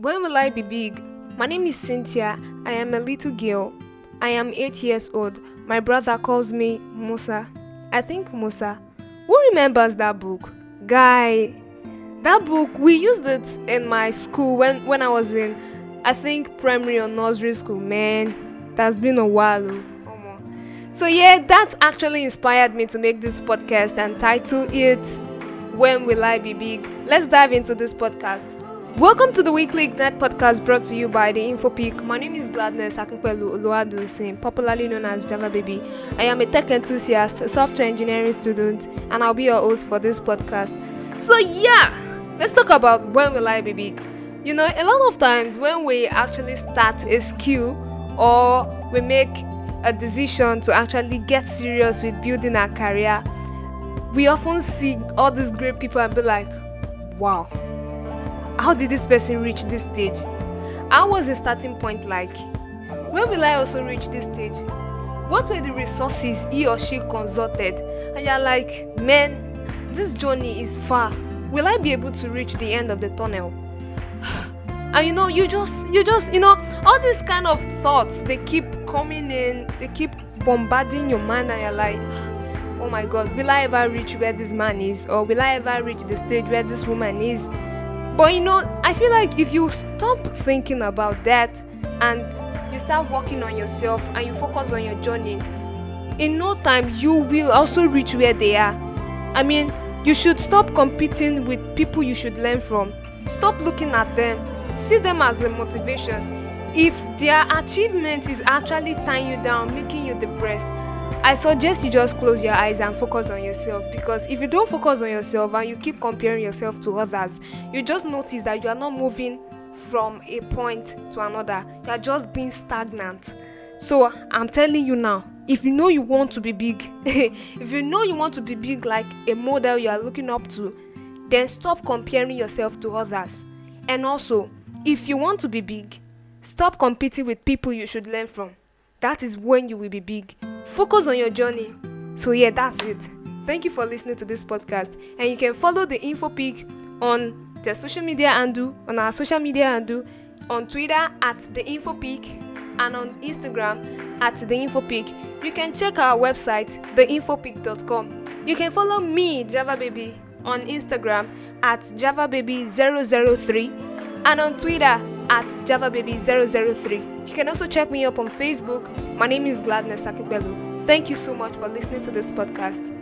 When will I be big? My name is Cynthia. I am a little girl. I am 8 years old. My brother calls me Musa. I think Musa. Who remembers that book? Guy, that book, we used it in my school when, when I was in, I think, primary or nursery school. Man, that's been a while. oh. So, yeah, that actually inspired me to make this podcast and title it When Will I Be Big? Let's dive into this podcast. Welcome to the weekly Ignite podcast brought to you by the InfoPeak. My name is Gladness Akinpelu Oluwadusin, popularly known as Java Baby. I am a tech enthusiast, a software engineering student, and I'll be your host for this podcast. So, yeah, let's talk about when will I be big. You know, a lot of times when we actually start a skill or we make a decision to actually get serious with building our career, we often see all these great people and be like, wow, how did this person reach this stage? How was the starting point like? When will I also reach this stage? What were the resources he or she consulted? And you're like, man, this journey is far. Will I be able to reach the end of the tunnel? and you know, you just, you just, you know, all these kind of thoughts they keep coming in, they keep bombarding your mind, and you're like, oh my god, will I ever reach where this man is? Or will I ever reach the stage where this woman is? But you know, I feel like if you stop thinking about that and you start working on yourself and you focus on your journey, in no time you will also reach where they are. I mean, you should stop competing with people you should learn from. Stop looking at them. See them as a motivation. If their achievement is actually tying you down, making you depressed, I suggest you just close your eyes and focus on yourself because if you don't focus on yourself and you keep comparing yourself to others, you just notice that you are not moving from a point to another. You are just being stagnant. So I'm telling you now, if you know you want to be big, if you know you want to be big like a model you are looking up to, then stop comparing yourself to others. And also, if you want to be big, stop competing with people you should learn from. That is when you will be big. Focus on your journey. So, yeah, that's it. Thank you for listening to this podcast. And you can follow the InfoPeak on their social media handle, on our social media handle, on Twitter at the InfoPeak, and on Instagram at the InfoPeak. You can check our website, theinfopeak.com. You can follow me, Java Baby, on Instagram at JavaBaby003 and on Twitter at JavaBaby003. You can also check me up on Facebook. My name is Gladness Akinpelu. Thank you so much for listening to this podcast.